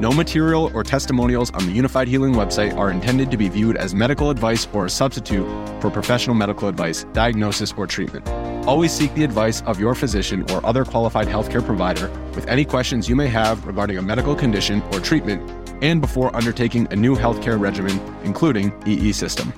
No material or testimonials on the Unifyd Healing website are intended to be viewed as medical advice or a substitute for professional medical advice, diagnosis, or treatment. Always seek the advice of your physician or other qualified healthcare provider with any questions you may have regarding a medical condition or treatment and before undertaking a new healthcare regimen, including EE system.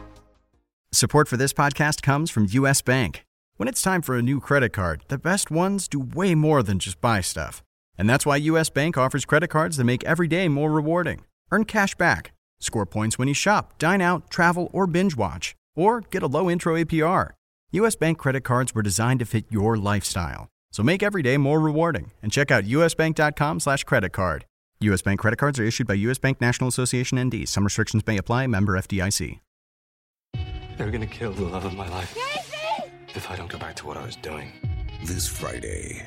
Support for this podcast comes from US Bank. When it's time for a new credit card, the best ones do way more than just buy stuff. And that's why US Bank offers credit cards that make every day more rewarding. Earn cash back, score points when you shop, dine out, travel, or binge watch, or get a low intro APR. US Bank credit cards were designed to fit your lifestyle. So make every day more rewarding and check out usbank.com slash credit card. US Bank credit cards are issued by US Bank National Association ND. Some restrictions may apply. Member FDIC. They're gonna kill the love of my life. If I don't go back to what I was doing. This Friday.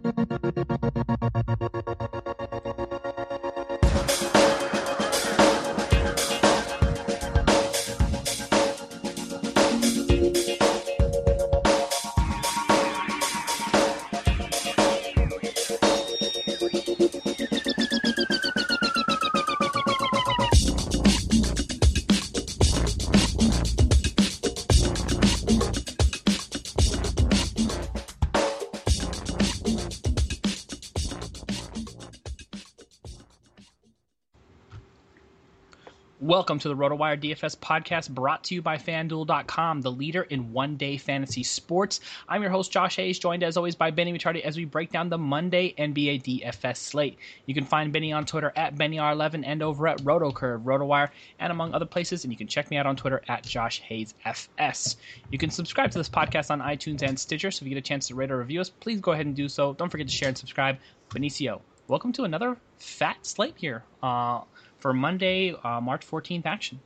Welcome to the RotoWire DFS podcast brought to you by FanDuel.com, the leader in one day fantasy sports. I'm your host, Josh Hayes, joined as always by Benny Ricciardi as we break down the Monday NBA DFS slate. You can find Benny on Twitter at BennyR11 and over at RotoCurve, RotoWire, and among other places. And you can check me out on Twitter at Josh Hayes FS. You can subscribe to this podcast on iTunes and Stitcher, so if you get a chance to rate or review us, please go ahead and do so. Don't forget to share and subscribe. Benicio, welcome to another fat slate here. Uh, for Monday, uh, March 14th action.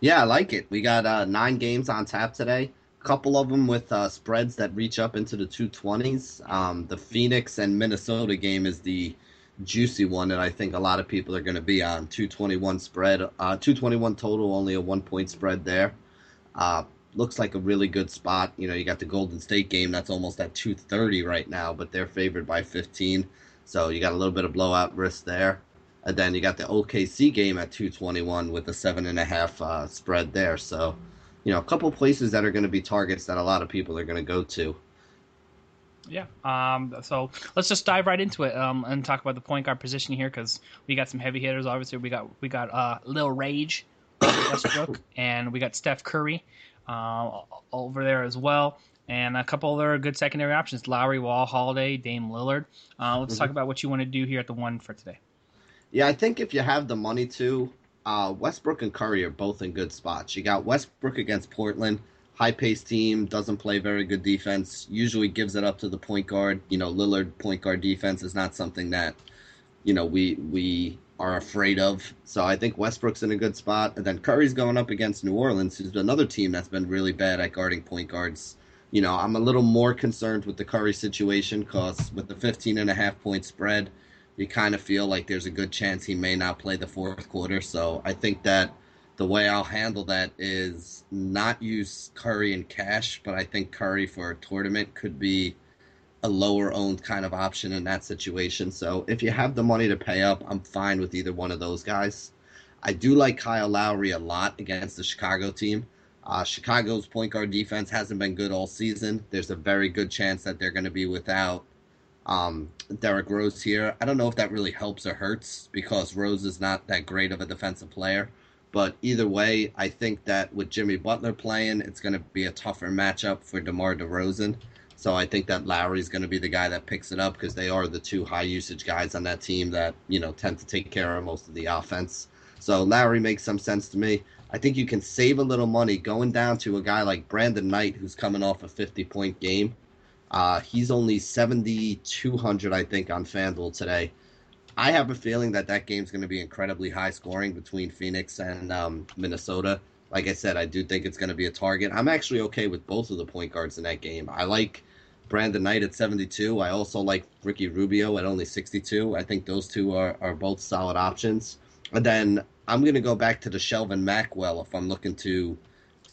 Yeah, I like it. We got uh, nine games on tap today. A couple of them with uh, spreads that reach up into the 220s. Um, the Phoenix and Minnesota game is the juicy one that I think a lot of people are going to be on. 221 spread, uh, 221 total, only a one point spread there. Uh, looks like a really good spot. You know, you got the Golden State game that's almost at 230 right now, but they're favored by 15. So you got a little bit of blowout risk there. And then you got the OKC game at 221 with a seven and a half uh, spread there. So, you know, a couple places that are going to be targets that a lot of people are going to go to. Yeah. Um, so let's just dive right into it um, and talk about the point guard position here because we got some heavy hitters. Obviously, we got we got uh, Lil Rage, Westbrook, and we got Steph Curry uh, over there as well and a couple other good secondary options: Lowry, Wall, Holiday, Dame Lillard. Uh, let's mm-hmm. talk about what you want to do here at the one for today. Yeah, I think if you have the money to, uh, Westbrook and Curry are both in good spots. You got Westbrook against Portland, high paced team, doesn't play very good defense, usually gives it up to the point guard. You know, Lillard point guard defense is not something that, you know, we we are afraid of. So I think Westbrook's in a good spot. And then Curry's going up against New Orleans, who's another team that's been really bad at guarding point guards. You know, I'm a little more concerned with the Curry situation because with the 15 and a half point spread, you kind of feel like there's a good chance he may not play the fourth quarter. So I think that the way I'll handle that is not use Curry and cash, but I think Curry for a tournament could be a lower owned kind of option in that situation. So if you have the money to pay up, I'm fine with either one of those guys. I do like Kyle Lowry a lot against the Chicago team. Uh, Chicago's point guard defense hasn't been good all season. There's a very good chance that they're going to be without um, Derrick Rose here. I don't know if that really helps or hurts because Rose is not that great of a defensive player. But either way, I think that with Jimmy Butler playing, it's going to be a tougher matchup for DeMar DeRozan. So I think that Lowry's going to be the guy that picks it up because they are the two high usage guys on that team that you know tend to take care of most of the offense. So Lowry makes some sense to me. I think you can save a little money going down to a guy like Brandon Knight, who's coming off a 50 point game. Uh, he's only 7,200, I think, on FanDuel today. I have a feeling that that game's going to be incredibly high scoring between Phoenix and um, Minnesota. Like I said, I do think it's going to be a target. I'm actually okay with both of the point guards in that game. I like Brandon Knight at 72. I also like Ricky Rubio at only 62. I think those two are, are both solid options. And then I'm going to go back to the Shelvin Mack well if I'm looking to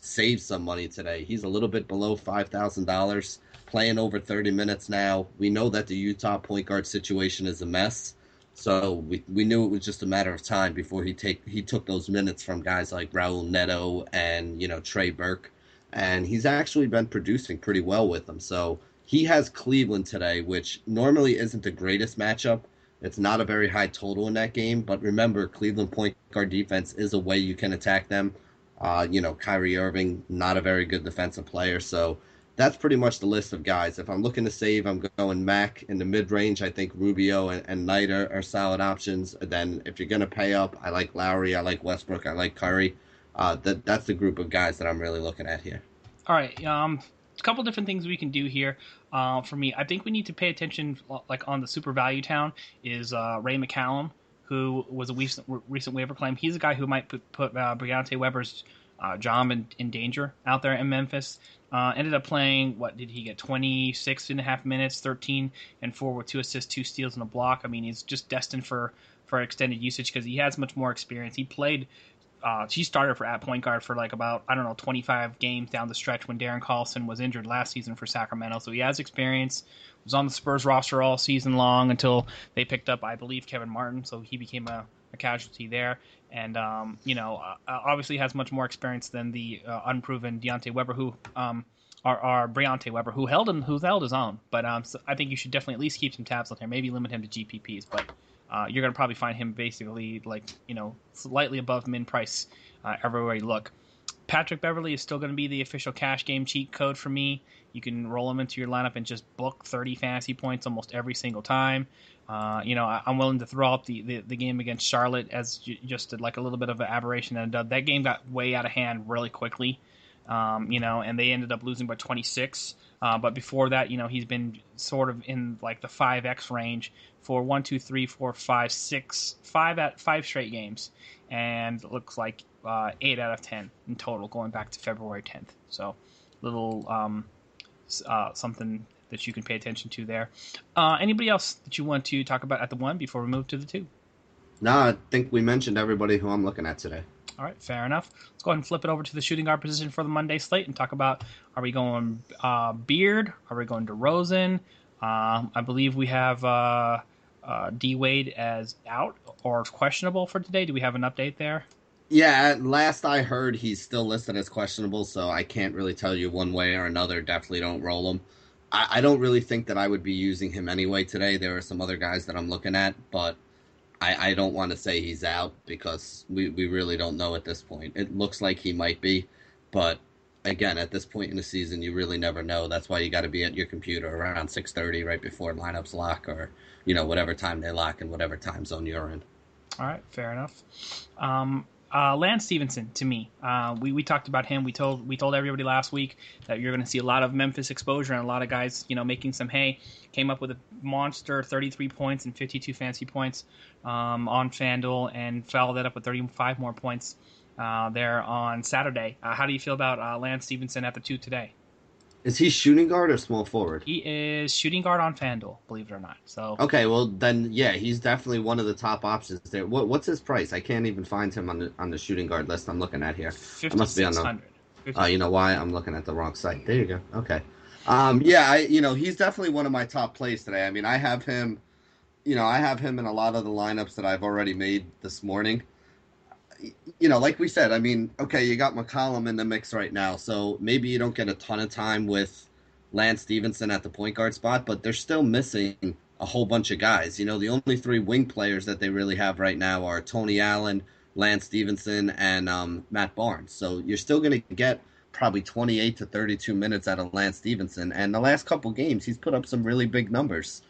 save some money today. He's a little bit below $5,000, playing over 30 minutes now. We know that the Utah point guard situation is a mess. So we, we knew it was just a matter of time before he take he took those minutes from guys like Raul Neto and you know Trey Burke, and he's actually been producing pretty well with them. So he has Cleveland today, which normally isn't the greatest matchup, it's not a very high total in that game, but remember, Cleveland point guard defense is a way you can attack them. Uh, you know, Kyrie Irving, not a very good defensive player, so that's pretty much the list of guys. If I'm looking to save, I'm going Mac in the mid range. I think Rubio and, and Knight are, are, solid options. then if you're going to pay up, I like Lowry, I like Westbrook, I like Curry. Uh, that that's the group of guys that I'm really looking at here. All right. Um, a couple different things we can do here. Uh, for me, I think we need to pay attention, like on the super value town, is uh, Ray McCallum, who was a recent, recent waiver claim. He's a guy who might put, put uh, Briante Weber's uh, job in, in, danger out there in Memphis. Uh, ended up playing, what did he get? 26 and a half minutes, 13 and 4 with two assists, two steals, and a block. I mean, he's just destined for, for extended usage because he has much more experience. He played uh, she started for at point guard for like about I don't know 25 games down the stretch when Darren Collison was injured last season for Sacramento. So he has experience. Was on the Spurs roster all season long until they picked up, I believe, Kevin Martin. So he became a, a casualty there, and um, you know uh, uh obviously has much more experience than the uh, unproven Deontay Weber who. Um, our Briante Weber, who held him, who held his own, but um, so I think you should definitely at least keep some tabs on him. Maybe limit him to GPPs, but uh, you're going to probably find him basically like you know slightly above min price uh, everywhere you look. Patrick Beverley is still going to be the official cash game cheat code for me. You can roll him into your lineup and just book 30 fantasy points almost every single time. Uh, you know, I, am willing to throw up the, the, the, game against Charlotte as j- just like a little bit of an aberration. And that game got way out of hand really quickly, um, you know, and they ended up losing by 26. Uh, but before that, you know, he's been sort of in like the 5x range for one, two, three, four, five, six, five at five straight games, and looks like uh, eight out of ten in total going back to February 10th. So, little um, uh, something that you can pay attention to there. Uh, anybody else that you want to talk about at the one before we move to the two? No, I think we mentioned everybody who I'm looking at today. All right, fair enough. Let's go ahead and flip it over to the shooting guard position for the Monday slate and talk about: Are we going uh, Beard? Are we going DeRozan? Um, I believe we have uh, uh, D Wade as out or questionable for today. Do we have an update there? Yeah, last I heard, he's still listed as questionable, so I can't really tell you one way or another. Definitely don't roll him. I, I don't really think that I would be using him anyway today. There are some other guys that I'm looking at, but I, I don't want to say he's out because we, we really don't know at this point. It looks like he might be, but again, at this point in the season, you really never know. That's why you got to be at your computer around 6:30 right before lineups lock, or you know whatever time they lock in whatever time zone you're in. All right, fair enough. Um, uh, Lance Stephenson to me. Uh, we, we talked about him. We told we told everybody last week that you're going to see a lot of Memphis exposure and a lot of guys, you know, making some hay. Came up with a monster 33 points and 52 fantasy points um, on FanDuel and followed that up with 35 more points uh, there on Saturday. Uh, how do you feel about uh, Lance Stephenson at the two today? Is he shooting guard or small forward? He is shooting guard on FanDuel, believe it or not. So okay, well then, yeah, he's definitely one of the top options there. What, what's his price? I can't even find him on the on the shooting guard list I'm looking at here. I must be on the. Uh, you know why? I'm looking at the wrong site. There you go. Okay. Um, yeah, I you know he's definitely one of my top plays today. I mean, I have him. You know, I have him in a lot of the lineups that I've already made this morning you know, like we said, I mean, okay, you got McCallum in the mix right now, so maybe you don't get a ton of time with Lance Stephenson at the point guard spot, but they're still missing a whole bunch of guys. You know, the only three wing players that they really have right now are Tony Allen, Lance Stephenson, and um, Matt Barnes. So you're still going to get probably 28 to 32 minutes out of Lance Stephenson. And the last couple games, he's put up some really big numbers.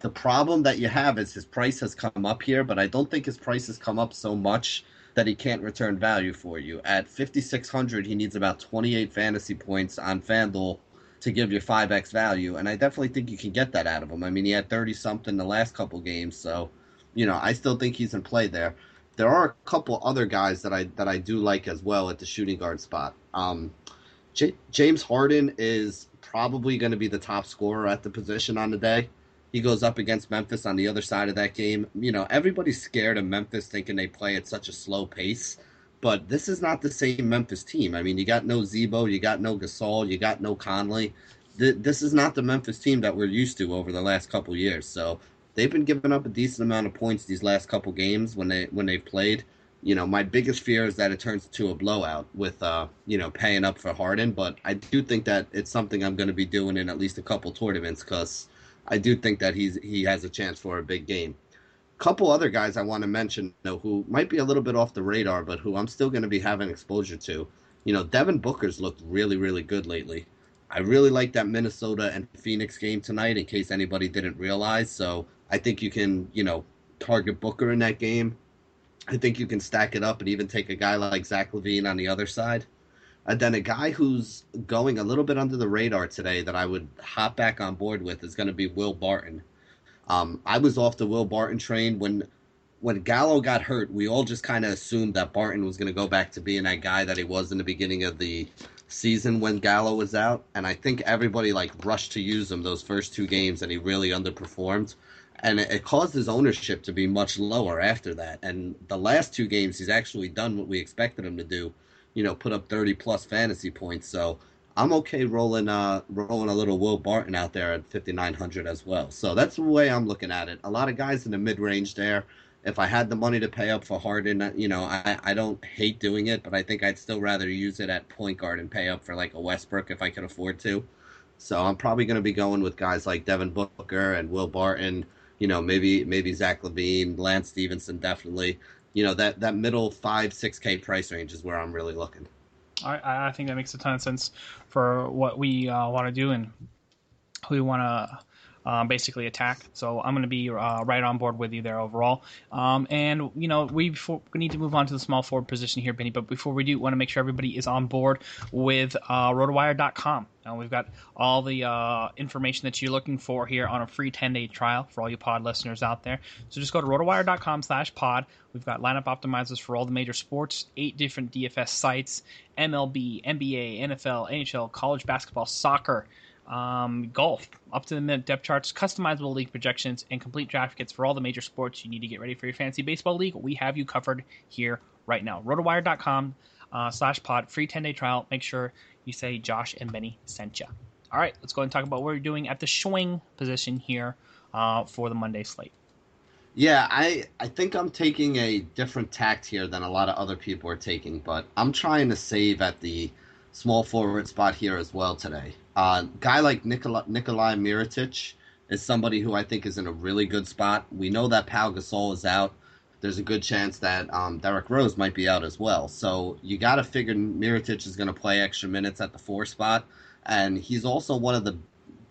The problem that you have is his price has come up here, but I don't think his price has come up so much that he can't return value for you. At 5600, he needs about 28 fantasy points on FanDuel to give you 5x value, and I definitely think you can get that out of him. I mean, he had 30 something the last couple games, so you know, I still think he's in play there. There are a couple other guys that I that I do like as well at the shooting guard spot. Um, J- James Harden is probably going to be the top scorer at the position on the day. He goes up against Memphis on the other side of that game. You know, everybody's scared of Memphis thinking they play at such a slow pace, but this is not the same Memphis team. I mean, you got no Z-Bo, you got no Gasol, you got no Conley. This is not the Memphis team that we're used to over the last couple years. So they've been giving up a decent amount of points these last couple games when they when they've played. You know, my biggest fear is that it turns to a blowout with uh, you know, paying up for Harden, but I do think that it's something I'm going to be doing in at least a couple tournaments cuz I do think that he's he has a chance for a big game. Couple other guys I want to mention though, who might be a little bit off the radar, but who I'm still going to be having exposure to. You know, Devin Booker's looked really, really good lately. I really like that Minnesota and Phoenix game tonight, in case anybody didn't realize. So I think you can, you know, target Booker in that game. I think you can stack it up and even take a guy like Zach LaVine on the other side. And then a guy who's going a little bit under the radar today that I would hop back on board with is going to be Will Barton. Um, I was off the Will Barton train when when Gallo got hurt. We all just kind of assumed that Barton was going to go back to being that guy that he was in the beginning of the season when Gallo was out, and I think everybody like rushed to use him those first two games, and he really underperformed. And it, it caused his ownership to be much lower after that. And the last two games, he's actually done what we expected him to do you know, put up 30 plus fantasy points. So I'm okay rolling uh rolling a little Will Barton out there at 5900 as well. So that's the way I'm looking at it. A lot of guys in the mid range there. If I had the money to pay up for Harden, uh, you know, I, I don't hate doing it, but I think I'd still rather use it at point guard and pay up for like a Westbrook if I could afford to. So I'm probably going to be going with guys like Devin Booker and Will Barton. You know, maybe maybe Zach LaVine, Lance Stephenson, definitely you know that that middle five six k price range is where I'm really looking. I, I think that makes a ton of sense for what we uh, want to do and who we want to um, basically attack. So I'm going to be uh, right on board with you there overall. Um, and you know we, before, we need to move on to the small forward position here, Benny. But before we do, want to make sure everybody is on board with uh, RotoWire.com. We've got all the uh, information that you're looking for here on a free 10-day trial for all you pod listeners out there. So just go to rotowire.com slash pod. We've got lineup optimizers for all the major sports, eight different DFS sites: MLB, NBA, NFL, NHL, college basketball, soccer um, golf, up to the minute depth charts, customizable league projections, and complete draft kits for all the major sports you need to get ready for your fantasy baseball league. We have you covered here right now. Rotowire.com uh, slash pod, free 10 day trial. Make sure you say Josh and Benny sent you. All right, let's go and talk about what we're doing at the swing position here uh, for the Monday slate. Yeah, I I think I'm taking a different tact here than a lot of other people are taking, but I'm trying to save at the small forward spot here as well today. Uh, guy like Nikola, Nikolai Mirotic is somebody who I think is in a really good spot. We know that Pau Gasol is out. There's a good chance that um, Derrick Rose might be out as well. So you got to figure Mirotic is going to play extra minutes at the four spot, and he's also one of the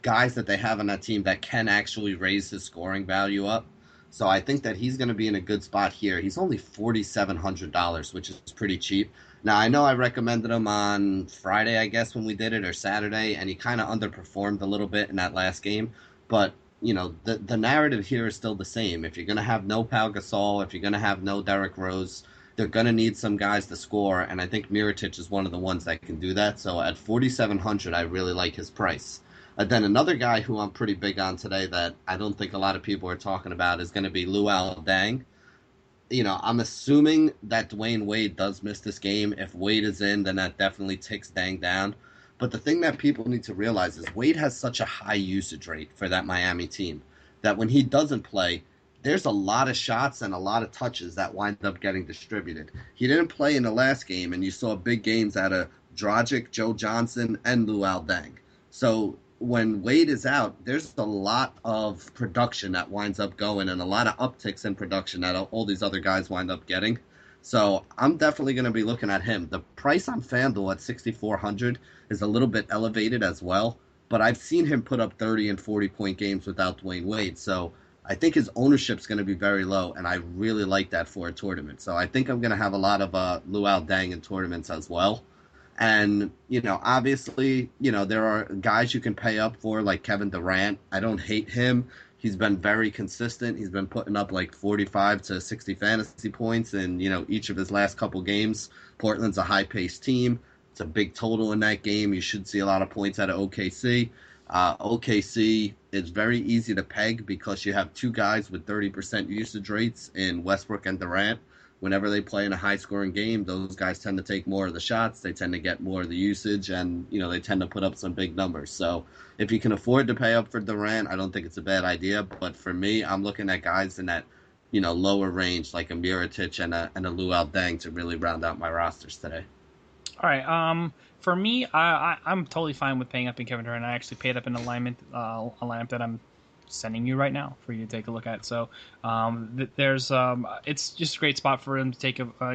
guys that they have on that team that can actually raise his scoring value up. So I think that he's going to be in a good spot here. He's only forty seven hundred dollars, which is pretty cheap. Now I know I recommended him on Friday, I guess when we did it, or Saturday, and he kind of underperformed a little bit in that last game. But you know the the narrative here is still the same. If you're gonna have no Pau Gasol, if you're gonna have no Derrick Rose, they're gonna need some guys to score, and I think Mirotic is one of the ones that can do that. So at 4,700, I really like his price. And then another guy who I'm pretty big on today that I don't think a lot of people are talking about is going to be Luol Deng you know, I'm assuming that Dwyane Wade does miss this game. If Wade is in, then that definitely takes Deng down. But the thing that people need to realize is Wade has such a high usage rate for that Miami team that when he doesn't play, there's a lot of shots and a lot of touches that wind up getting distributed. He didn't play in the last game, and you saw big games out of Dragic, Joe Johnson, and Luol Deng. So when Wade is out, there's a lot of production that winds up going and a lot of upticks in production that all these other guys wind up getting. So I'm definitely going to be looking at him. The price on FanDuel at 6,400 is a little bit elevated as well, but I've seen him put up 30 and 40 point games without Dwyane Wade. So I think his ownership is going to be very low, and I really like that for a tournament. So I think I'm going to have a lot of uh, Luol Deng in tournaments as well. And, you know, obviously, you know, there are guys you can pay up for, like Kevin Durant. I don't hate him. He's been very consistent. He's been putting up like 45 to 60 fantasy points in, you know, each of his last couple games. Portland's a high paced team. It's a big total in that game. You should see a lot of points out of OKC. Uh, OKC is very easy to peg because you have two guys with 30% usage rates in Westbrook and Durant whenever they play in a high scoring game, those guys tend to take more of the shots. They tend to get more of the usage, and you know they tend to put up some big numbers. So if you can afford to pay up for Durant, I don't think it's a bad idea. But for me, I'm looking at guys in that you know lower range like a Mirotic and a and a Luol Deng to really round out my rosters today. All right. Um, for me, I, I am totally fine with paying up in Kevin Durant. I actually paid up in alignment uh, alignment that I'm sending you right now for you to take a look at. So um, th- there's um, it's just a great spot for him to take a. Uh,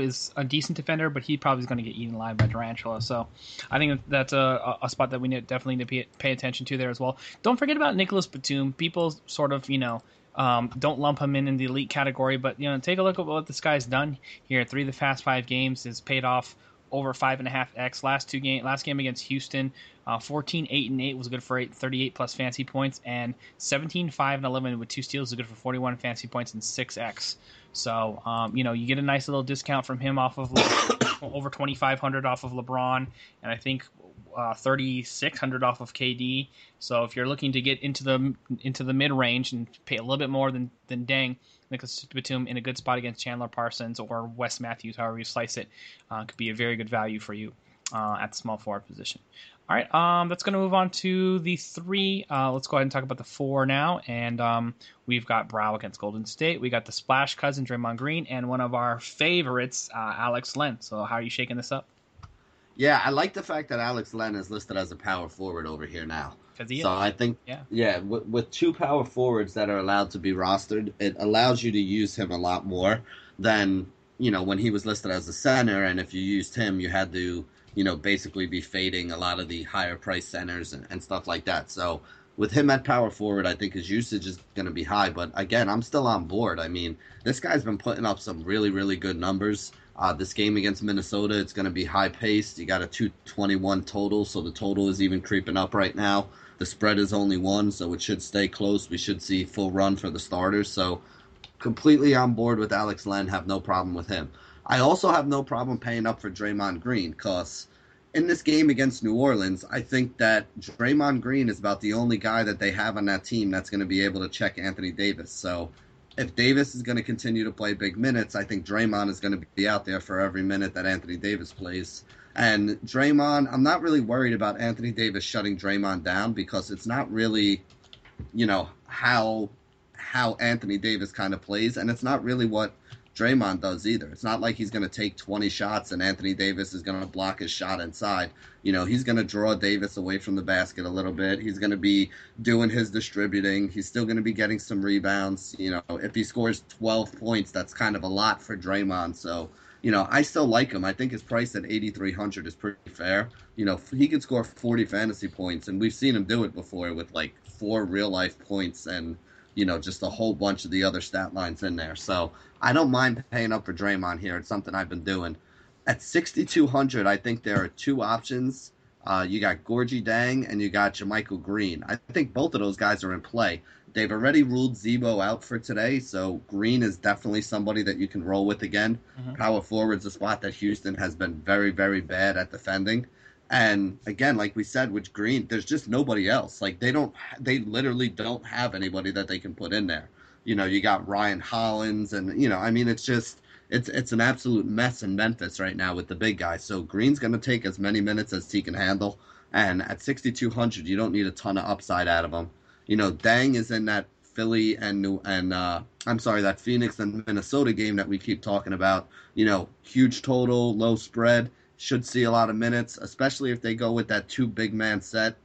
is a decent defender, but he probably is going to get eaten alive by Durantula. So I think that's a, a spot that we need, definitely need to pay, pay attention to there as well. Don't forget about Nicholas Batum. People sort of you know. Um, don't lump him in in the elite category, but you know, take a look at what this guy's done here. Three of the past five games has paid off over five and a half x. Last two game, last game against Houston, uh, 14 8 and 8 was good for 8, 38 plus fancy points, and 17 5 and 11 with two steals was good for 41 fancy points and 6x. So um, you know you get a nice little discount from him off of Le- over 2,500 off of LeBron, and I think uh, 3,600 off of KD. So if you're looking to get into the into the mid range and pay a little bit more than than Deng, Nicholas Batum in a good spot against Chandler Parsons or Wes Matthews, however you slice it, uh, could be a very good value for you uh, at the small forward position. All right, um, that's going to move on to the three. Uh, let's go ahead and talk about the four now. And um, we've got Brow against Golden State. We got the splash cousin, Draymond Green, and one of our favorites, uh, Alex Len. So, how are you shaking this up? Yeah, I like the fact that Alex Len is listed as a power forward over here now. So I think, yeah, yeah with, with, two power forwards that are allowed to be rostered, it allows you to use him a lot more than you know when he was listed as a center. And if you used him, you had to you know basically be fading a lot of the higher price centers and, and stuff like that. So with him at power forward, I think his usage is going to be high. But again, I'm still on board. I mean, this guy's been putting up some really, really good numbers. Uh, this game against Minnesota, it's going to be high paced. You got a 221 total, so the total is even creeping up right now. The spread is only one, so it should stay close. We should see full run for the starters. So completely on board with Alex Len. Have no problem with him. I also have no problem paying up for Draymond Green because in this game against New Orleans, I think that Draymond Green is about the only guy that they have on that team that's going to be able to check Anthony Davis. So if Davis is going to continue to play big minutes, I think Draymond is going to be out there for every minute that Anthony Davis plays. And Draymond, I'm not really worried about Anthony Davis shutting Draymond down because it's not really, you know, how how Anthony Davis kind of plays, and it's not really what Draymond does either. It's not like he's going to take 20 shots and Anthony Davis is going to block his shot inside. You know, he's going to draw Davis away from the basket a little bit. He's going to be doing his distributing. He's still going to be getting some rebounds. You know, if he scores 12 points, that's kind of a lot for Draymond. So you know, I still like him. I think his price at 8,300 is pretty fair. You know, he could score 40 fantasy points, and we've seen him do it before with like four real life points and, you know, just a whole bunch of the other stat lines in there. So I don't mind paying up for Draymond here. It's something I've been doing. At 6,200, I think there are two options. Uh, you got Gorgui Dieng and you got JaMychal Green. I think both of those guys are in play. They've already ruled Z-Bo out for today, so Green is definitely somebody that you can roll with again. Mm-hmm. Power forward's is a spot that Houston has been very, very bad at defending. And again, like we said with Green, there's just nobody else. Like they don't, they literally don't have anybody that they can put in there. You know, you got Ryan Hollins, and you know, I mean, it's just it's it's an absolute mess in Memphis right now with the big guys. So Green's going to take as many minutes as he can handle. And at 6,200, you don't need a ton of upside out of him. You know, Dieng is in that Philly and New and uh, I'm sorry, that Phoenix and Minnesota game that we keep talking about. You know, huge total, low spread, should see a lot of minutes, especially if they go with that two big man set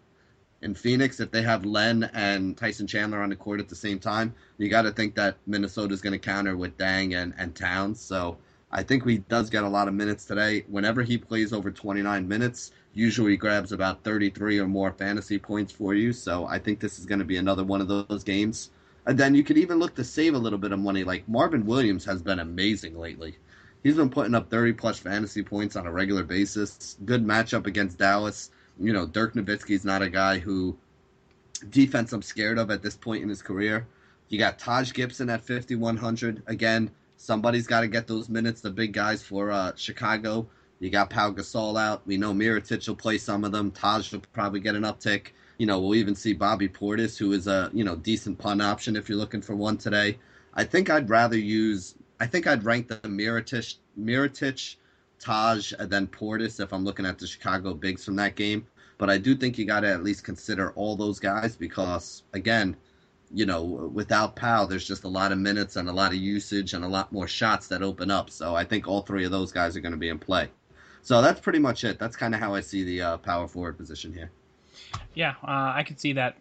in Phoenix. If they have Len and Tyson Chandler on the court at the same time, you got to think that Minnesota is going to counter with Dieng and and Towns. So I think he does get a lot of minutes today. Whenever he plays over 29 minutes, usually grabs about 33 or more fantasy points for you. So I think this is going to be another one of those games. And then you could even look to save a little bit of money. Like Marvin Williams has been amazing lately. He's been putting up 30 plus fantasy points on a regular basis. Good matchup against Dallas. You know, Dirk Nowitzki's not a guy who defense I'm scared of at this point in his career. You got Taj Gibson at 5100. Again, somebody's got to get those minutes. The big guys for uh, Chicago. You got Pau Gasol out. We know Mirotic will play some of them. Taj will probably get an uptick. You know, we'll even see Bobby Portis, who is a you know decent pun option if you're looking for one today. I think I'd rather use. I think I'd rank the Mirotic, Mirotic, Taj, and then Portis if I'm looking at the Chicago bigs from that game. But I do think you got to at least consider all those guys because again, you know, without Pau, there's just a lot of minutes and a lot of usage and a lot more shots that open up. So I think all three of those guys are going to be in play. So that's pretty much it. That's kind of how I see the uh, power forward position here. Yeah, uh, I could see that.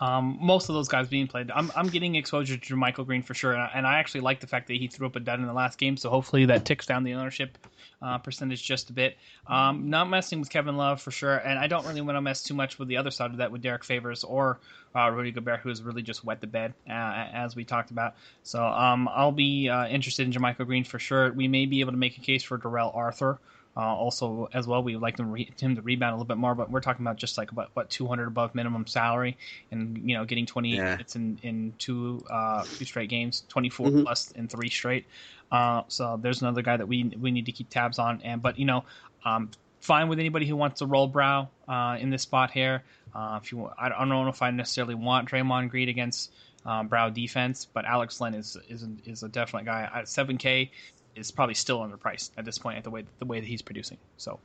Um, most of those guys being played. I'm, I'm getting exposure to Michael Green for sure, and I, and I actually like the fact that he threw up a dud in the last game. So hopefully that ticks down the ownership uh, percentage just a bit. Um, not messing with Kevin Love for sure, and I don't really want to mess too much with the other side of that with Derrick Favors or uh, Rudy Gobert, who has really just wet the bed uh, as we talked about. So um, I'll be uh, interested in JaMychal Green for sure. We may be able to make a case for Darrell Arthur. Uh, also, as well, we would like him, re- him to rebound a little bit more, but we're talking about just like about what 200 above minimum salary, and you know, getting 28 yeah. minutes in in two uh, two straight games, 24 mm-hmm. plus in three straight. Uh, so there's another guy that we we need to keep tabs on. And but you know, um, fine with anybody who wants to roll brow uh, in this spot here. Uh, if you, I don't know if I necessarily want Draymond Green against um, Brow defense, but Alex Len is is is a definite guy at 7K is probably still underpriced at this point at the way the way that he's producing. So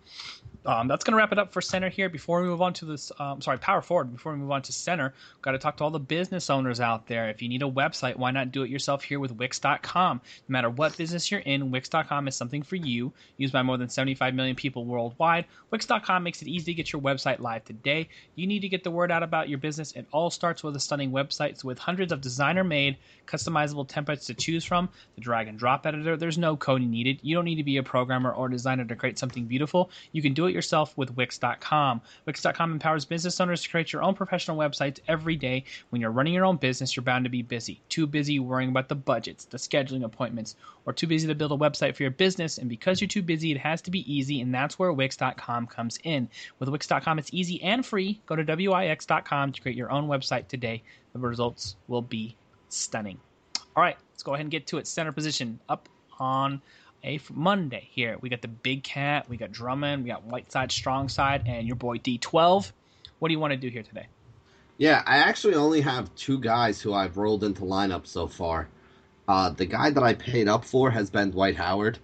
um, that's going to wrap it up for center here. Before we move on to this, um, sorry, power forward. Before we move on to center, got to talk to all the business owners out there. If you need a website, why not do it yourself here with Wix.com? No matter what business you're in, Wix.com is something for you. Used by more than 75 million people worldwide, Wix.com makes it easy to get your website live today. You need to get the word out about your business. It all starts with a stunning website. So with hundreds of designer-made, customizable templates to choose from, the drag and drop editor. There's no coding needed. You don't need to be a programmer or designer to create something beautiful. You can do it yourself with Wix.com. Wix.com empowers business owners to create your own professional websites every day. When you're running your own business, you're bound to be busy. Too busy worrying about the budgets, the scheduling appointments, or too busy to build a website for your business. And because you're too busy, it has to be easy, and that's where Wix.com comes in. With Wix.com, it's easy and free. Go to Wix.com to create your own website today. The results will be stunning. All right, let's go ahead and get to it. Center position up on a Monday here. We got the Big Cat, we got Drummond, we got White Side, Strong Side, and your boy D12. What do you want to do here today? Yeah, I actually only have two guys who I've rolled into lineup so far. Uh, the guy that I paid up for has been Dwight Howard.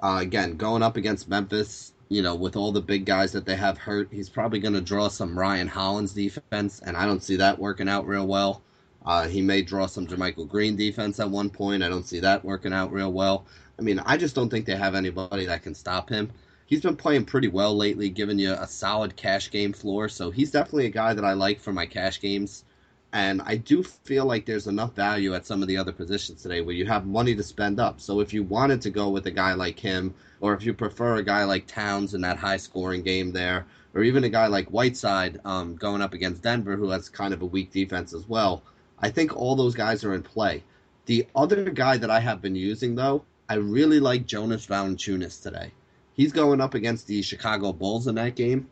Uh, again, going up against Memphis, you know, with all the big guys that they have hurt, he's probably going to draw some Ryan Hollins defense, and I don't see that working out real well. Uh, he may draw some JaMychal Green defense at one point. I don't see that working out real well. I mean, I just don't think they have anybody that can stop him. He's been playing pretty well lately, giving you a solid cash game floor. So he's definitely a guy that I like for my cash games. And I do feel like there's enough value at some of the other positions today where you have money to spend up. So if you wanted to go with a guy like him, or if you prefer a guy like Towns in that high scoring game there, or even a guy like Whiteside um, going up against Denver, who has kind of a weak defense as well, I think all those guys are in play. The other guy that I have been using, though, I really like Jonas Valanciunas today. He's going up against the Chicago Bulls in that game.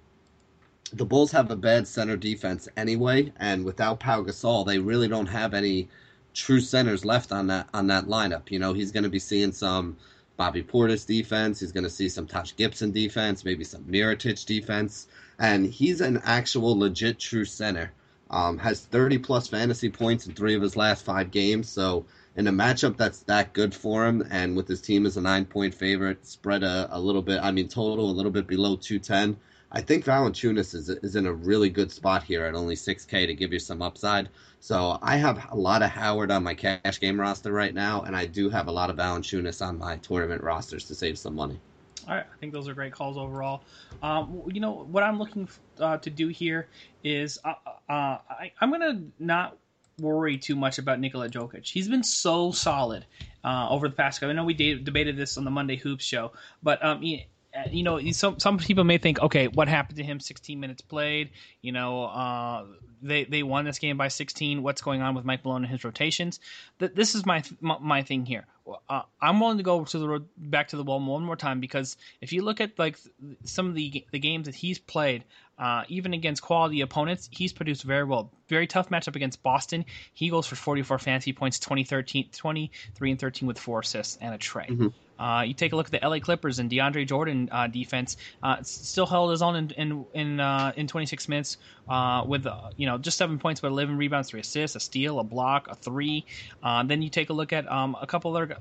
The Bulls have a bad center defense anyway, and without Pau Gasol, they really don't have any true centers left on that on that lineup. You know, he's going to be seeing some Bobby Portis defense. He's going to see some Taj Gibson defense, maybe some Mirotic defense, and he's an actual legit true center. Um, has 30 plus fantasy points in three of his last five games. So in a matchup that's that good for him, and with his team as a nine point favorite, spread a, a little bit, I mean, total a little bit below 210, I think Valanciunas is is in a really good spot here at only 6K to give you some upside. So I have a lot of Howard on my cash game roster right now, and I do have a lot of Valanciunas on my tournament rosters to save some money. All right, I think those are great calls overall. Um, you know what I'm looking uh, to do here is uh, uh, I, am gonna not worry too much about Nikola Jokic. He's been so solid uh, over the past. Couple I know we debated this on the Monday Hoops show, but um, you know, some some people may think, okay, what happened to him? 16 minutes played. You know, uh, they they won this game by 16. What's going on with Mike Malone and his rotations? This is my my, my thing here. Uh, I'm willing to go to the road, back to the well one more time because if you look at like some of the the games that he's played, uh, even against quality opponents, he's produced very well. Very tough matchup against Boston. He goes for 44 fantasy points, 2013, 23 and 13 with four assists and a tray. Mm-hmm. Uh, you take a look at the LA Clippers and DeAndre Jordan uh, defense. Uh, still held his own in in in, uh, in 26 minutes uh, with uh, you know just seven points, but 11 rebounds, three assists, a steal, a block, a three. then you take a look at um, a couple other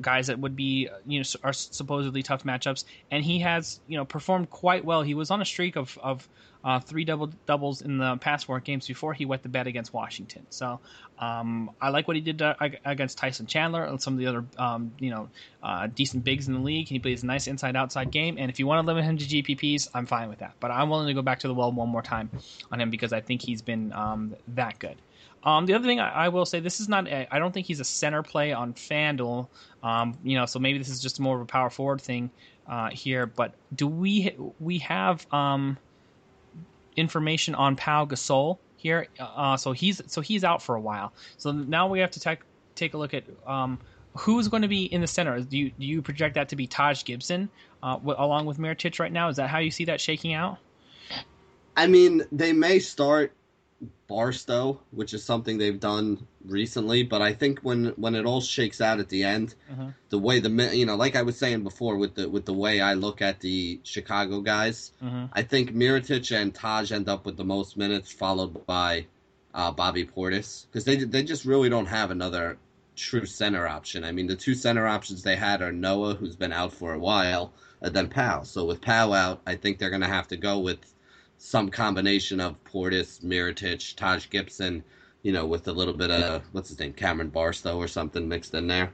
guys that would be you know are supposedly tough matchups, and he has you know performed quite well. He was on a streak of of uh, three double doubles in the past four games before he wet the bed against Washington. So um, I like what he did uh, against Tyson Chandler and some of the other um, you know uh, decent bigs in the league. He plays a nice inside outside game, and if you want to limit him to GPPs, I'm fine with that. But I'm willing to go back to the well one more time on him because I think he's been um, that good. Um, the other thing I, I, will say, this is not. I don't think he's a center play on FanDuel. Um, you know, so maybe this is just more of a power forward thing uh, here. But do we we have um, information on Pau Gasol here. Uh, so he's so he's out for a while. So now we have to take take a look at um, who's going to be in the center. Do you do you project that to be Taj Gibson uh, w- along with Mirotic right now? Is that how you see that shaking out? I mean, they may start Bairstow, which is something they've done recently. But I think when when it all shakes out at the end, uh-huh. the way the you know, like I was saying before, with the with the way I look at the Chicago guys, uh-huh. I think Mirotic and Taj end up with the most minutes, followed by uh, Bobby Portis, because they they just really don't have another true center option. I mean, the two center options they had are Noah, who's been out for a while, and then Pau. So with Pau out, I think they're going to have to go with some combination of Portis, Mirotic, Taj Gibson, you know, with a little bit of what's his name, Cameron Bairstow or something mixed in there.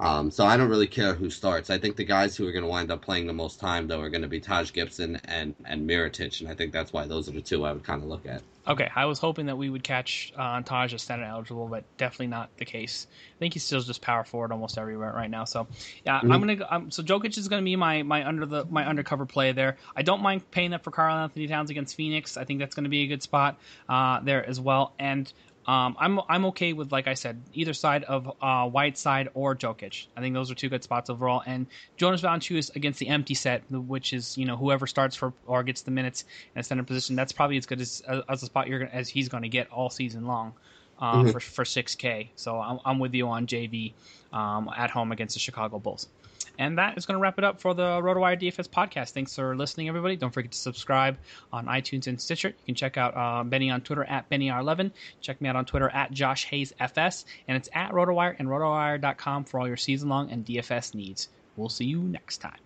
Um, so I don't really care who starts. I think the guys who are going to wind up playing the most time, though, are going to be Taj Gibson and and Mirotic, and I think that's why those are the two I would kind of look at. Okay, I was hoping that we would catch uh, Taj as center eligible, but definitely not the case. I think he's still just power forward almost everywhere right now. So, yeah, mm-hmm. I'm gonna. Um, so Jokic is gonna be my my under the my undercover play there. I don't mind paying up for Karl-Anthony Towns against Phoenix. I think that's gonna be a good spot uh, there as well. And um, I'm I'm okay with like I said, either side of uh, Whiteside or Jokic. I think those are two good spots overall. And Jonas Valanciunas against the empty set, which is you know whoever starts for or gets the minutes in a center position. That's probably as good as as a spot you're as he's going to get all season long. Uh, mm-hmm. for for six K, so I'm, I'm with you on JV um, at home against the Chicago Bulls. And that is going to wrap it up for the RotoWire DFS podcast. Thanks for listening, everybody. Don't forget to subscribe on iTunes and Stitcher. You can check out uh, Benny on Twitter at BennyR11. Check me out on Twitter at Josh Hayes FS. And it's at RotoWire and RotoWire.com for all your season long and DFS needs. We'll see you next time.